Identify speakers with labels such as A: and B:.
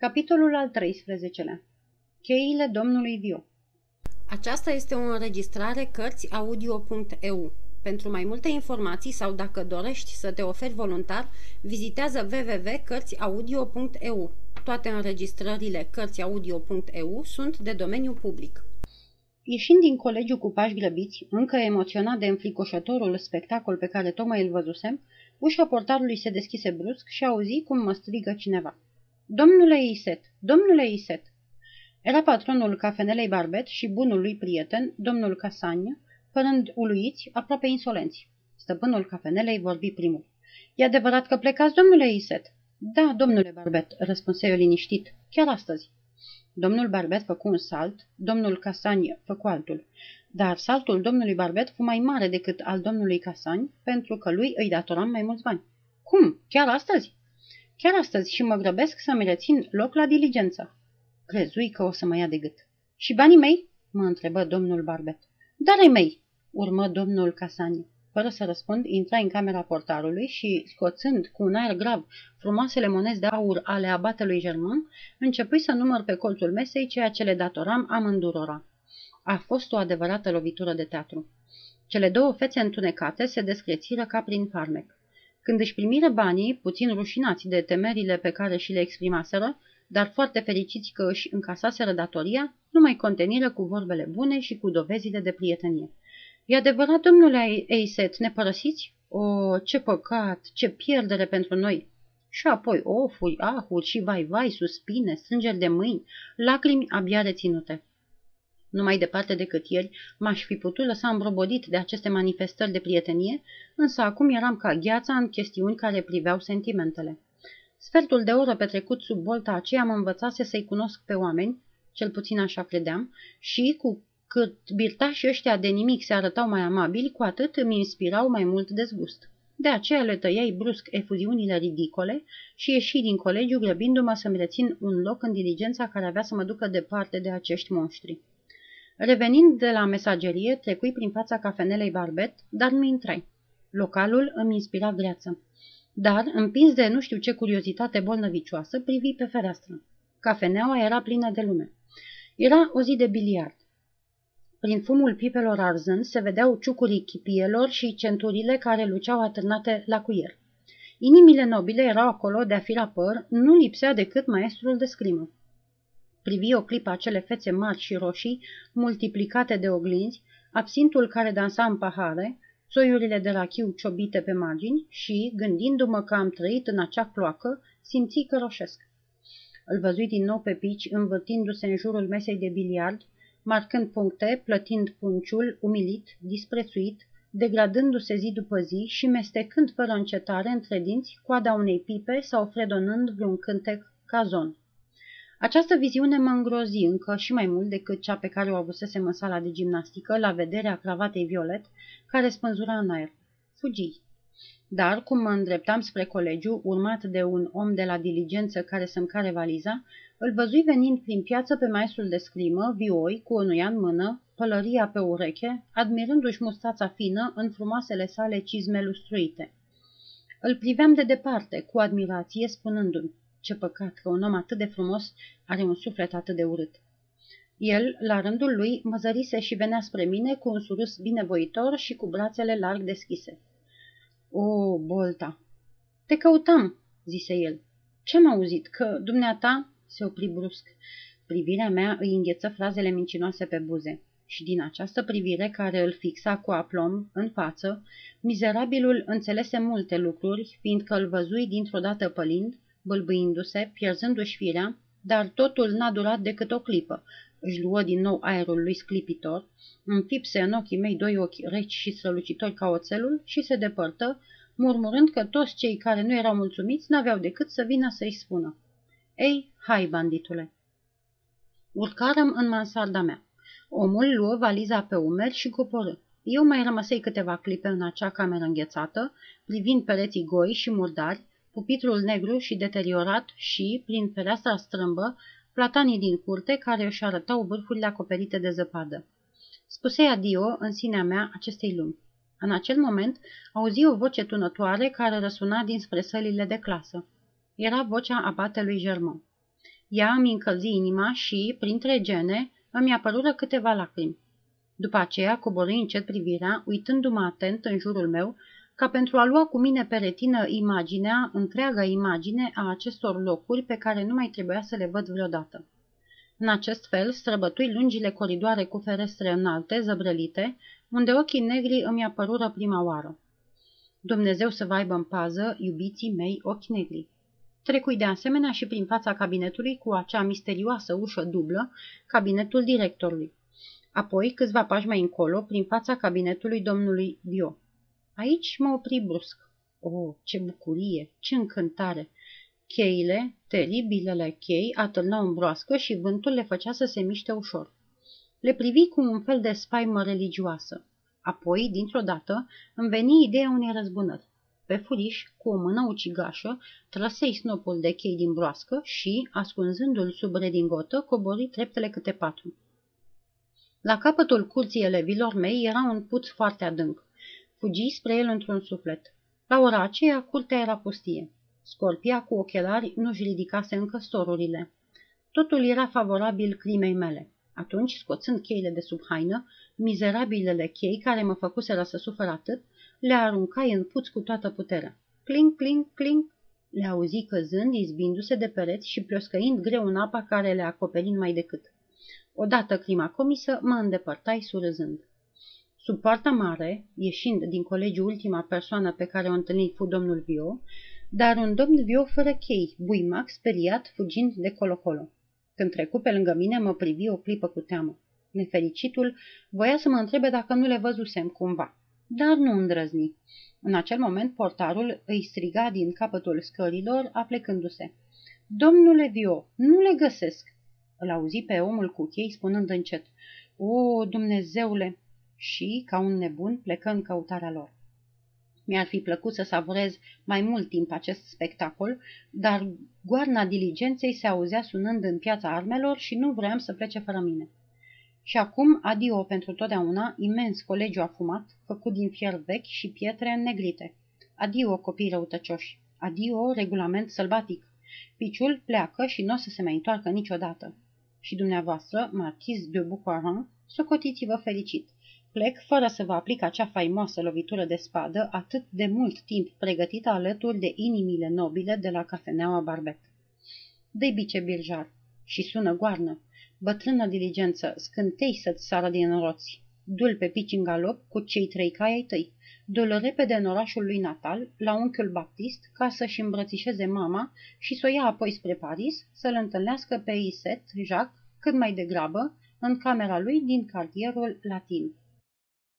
A: Capitolul al 13-lea Cheile domnului Vio
B: Aceasta este o înregistrare Cărțiaudio.eu. Pentru mai multe informații sau dacă dorești să te oferi voluntar, vizitează www.cărțiaudio.eu. Toate înregistrările Cărțiaudio.eu sunt de domeniu public.
A: Ieșind din colegiu cu pași grăbiți, încă emoționat de înfricoșătorul spectacol pe care tocmai îl văzusem, ușa portarului se deschise brusc și auzi cum mă strigă cineva. Domnule Iset, domnule Iset! Era patronul cafenelei Barbet și bunul lui prieten, domnul Casania, părând uluiți, aproape insolenți. Stăpânul cafenelei vorbi primul. E adevărat că plecați, domnule Iset? Da, domnule Barbet, răspunse eu liniștit, chiar astăzi. Domnul Barbet făcu un salt, domnul Casani făcu altul. Dar saltul domnului Barbet fu mai mare decât al domnului Casani, pentru că lui îi datoram mai mulți bani. Cum? Chiar astăzi? Chiar astăzi și mă grăbesc să-mi rețin loc la diligență. Crezui că o să mă ia de gât. Și banii mei? mă întrebă domnul Barbet. Dar ai mei, urmă domnul Casani. Fără să răspund, intra în camera portarului și, scoțând cu un aer grav frumoasele monezi de aur ale abatelui German, începui să număr pe colțul mesei ceea ce le datoram amândurora. A fost o adevărată lovitură de teatru. Cele două fețe întunecate se descrețiră ca prin farmec. Când își primiră banii, puțin rușinați de temerile pe care și le exprimaseră, dar foarte fericiți că își încasaseră datoria, nu mai conteniră cu vorbele bune și cu dovezile de prietenie. E adevărat, domnule Eiset, ne părăsiți? O, ce păcat, ce pierdere pentru noi! Și apoi ofuri, ahuri și vai-vai, suspine, strângeri de mâini, lacrimi abia reținute. Nu mai departe decât ieri, m-aș fi putut lăsa îmbrobodit de aceste manifestări de prietenie, însă acum eram ca gheața în chestiuni care priveau sentimentele. Sfertul de oră petrecut sub bolta aceea mă învățase să-i cunosc pe oameni, cel puțin așa credeam, și cu cât birtașii ăștia de nimic se arătau mai amabili, cu atât îmi inspirau mai mult dezgust. De aceea le tăiai brusc efuziunile ridicole și ieși din colegiu grăbindu-mă să-mi rețin un loc în diligența care avea să mă ducă departe de acești monștri. Revenind de la mesagerie, trecui prin fața cafenelei Barbet, dar nu intrai. Localul îmi inspira greață. Dar, împins de nu știu ce curiozitate bolnăvicioasă, privi pe fereastră. Cafeneaua era plină de lume. Era o zi de biliard. Prin fumul pipelor arzând se vedeau ciucurii chipielor și centurile care luceau atârnate la cuier. Inimile nobile erau acolo de a fi la păr, nu lipsea decât maestrul de scrimă. Privi o clipă acele fețe mari și roșii, multiplicate de oglinzi, absintul care dansa în pahare, țoiurile de rachiu ciobite pe margini și, gândindu-mă că am trăit în acea cloacă, simți că roșesc. Îl văzui din nou pe pici, învârtindu-se în jurul mesei de biliard, marcând puncte, plătind punciul, umilit, disprețuit, degradându-se zi după zi și mestecând fără încetare între dinți coada unei pipe sau fredonând vreun cântec cazon. Această viziune mă îngrozi încă și mai mult decât cea pe care o avusesem în sala de gimnastică la vederea cravatei violet care spânzura în aer. Fugi. Dar, cum mă îndreptam spre colegiu, urmat de un om de la diligență care să-mi care valiza, îl văzui venind prin piață pe maestrul de scrimă, vioi, cu nuia în mână, pălăria pe ureche, admirându-și mustața fină în frumoasele sale cizme lustruite. Îl priveam de departe, cu admirație, spunându-mi, ce păcat că un om atât de frumos are un suflet atât de urât. El, la rândul lui, mă zărise și venea spre mine cu un surus binevoitor și cu brațele larg deschise. O, Bolta! Te căutam, zise el. Ce-am auzit? Că dumneata se opri brusc. Privirea mea îi îngheță frazele mincinoase pe buze. Și din această privire care îl fixa cu aplom în față, mizerabilul înțelese multe lucruri, fiindcă îl văzui dintr-o dată pălind, bâlbâindu-se, pierzându-și firea, dar totul n-a durat decât o clipă. Își luă din nou aerul lui sclipitor, înfipse în ochii mei doi ochi reci și strălucitori ca oțelul și se depărtă, murmurând că toți cei care nu erau mulțumiți n-aveau decât să vină să-i spună. Ei, hai, banditule! Urcarăm în mansarda mea. Omul luă valiza pe umeri și coporâ. Eu mai rămăsei câteva clipe în acea cameră înghețată, privind pereții goi și murdari, pupitrul negru și deteriorat și, prin fereastra strâmbă, platanii din curte care își arătau vârfurile acoperite de zăpadă. Spusei adio în sinea mea acestei lumi. În acel moment auzi o voce tunătoare care răsuna dinspre sălile de clasă. Era vocea abatelui Germain. Ea îmi încălzi inima și, printre gene, îmi apărură câteva lacrimi. După aceea coborâi încet privirea, uitându-mă atent în jurul meu, ca pentru a lua cu mine pe retină imaginea, întreaga imagine a acestor locuri pe care nu mai trebuia să le văd vreodată. În acest fel, străbătui lungile coridoare cu ferestre înalte, zăbrălite, unde ochii negri îmi apărură prima oară. Dumnezeu să vă aibă în pază, iubiții mei ochi negri. Trecui de asemenea și prin fața cabinetului cu acea misterioasă ușă dublă, cabinetul directorului. Apoi, câțiva pași mai încolo, prin fața cabinetului domnului Dio. Aici mă opri brusc. Oh, ce bucurie, ce încântare! Cheile, teribilele chei, atârnau în broască și vântul le făcea să se miște ușor. Le privi cu un fel de spaimă religioasă. Apoi, dintr-o dată, îmi veni ideea unei răzbunări. Pe furiș, cu o mână ucigașă, trăsei snopul de chei din broască și, ascunzându-l sub redingotă, cobori treptele câte patru. La capătul curții elevilor mei era un puț foarte adânc. Fugi spre el într-un suflet. La ora aceea, curtea era pustie. Scorpia cu ochelari nu-și ridicase încă storurile. Totul era favorabil crimei mele. Atunci, scoțând cheile de sub haină, mizerabilele chei care mă făcuseră să sufăr atât, le aruncai în puț cu toată puterea. Clink, clink, clink, le auzi căzând, izbindu-se de pereți și plioscăind greu în apa care le acoperi mai decât. Odată clima comisă, mă îndepărtai surâzând. Sub poarta mare, ieșind din colegiu ultima persoană pe care o întâlni fu domnul Vio, dar un domn Vio fără chei, buimac, speriat, fugind de colo-colo. Când trecu pe lângă mine, mă privi o clipă cu teamă. Nefericitul voia să mă întrebe dacă nu le văzusem cumva, dar nu îndrăzni. În acel moment, portarul îi striga din capătul scărilor, aplecându-se. Domnule Vio, nu le găsesc!" Îl auzi pe omul cu chei spunând încet. O, Dumnezeule! Și, ca un nebun, plecă în căutarea lor. Mi-ar fi plăcut să savurez mai mult timp acest spectacol, dar goarna diligenței se auzea sunând în piața armelor și nu vreau să plece fără mine. Și acum, adio pentru totdeauna, imens colegiu afumat, făcut din fier vechi și pietre înnegrite. Adio, copii răutăcioși. Adio, regulament sălbatic. Piciul pleacă și nu o să se mai întoarcă niciodată. Și dumneavoastră, marchiz de Bucoran, socotiți-vă fericit plec fără să vă aplic acea faimoasă lovitură de spadă atât de mult timp pregătită alături de inimile nobile de la cafeneaua Barbet. Dă-i bice birjar și sună goarnă, bătrână diligență, scântei să-ți sară din roți. Dul pe pici în galop cu cei trei cai ai tăi. Dul repede în orașul lui natal, la unchiul Baptist, ca să-și îmbrățișeze mama și să o ia apoi spre Paris, să-l întâlnească pe Iset, Jacques, cât mai degrabă, în camera lui din cartierul latin.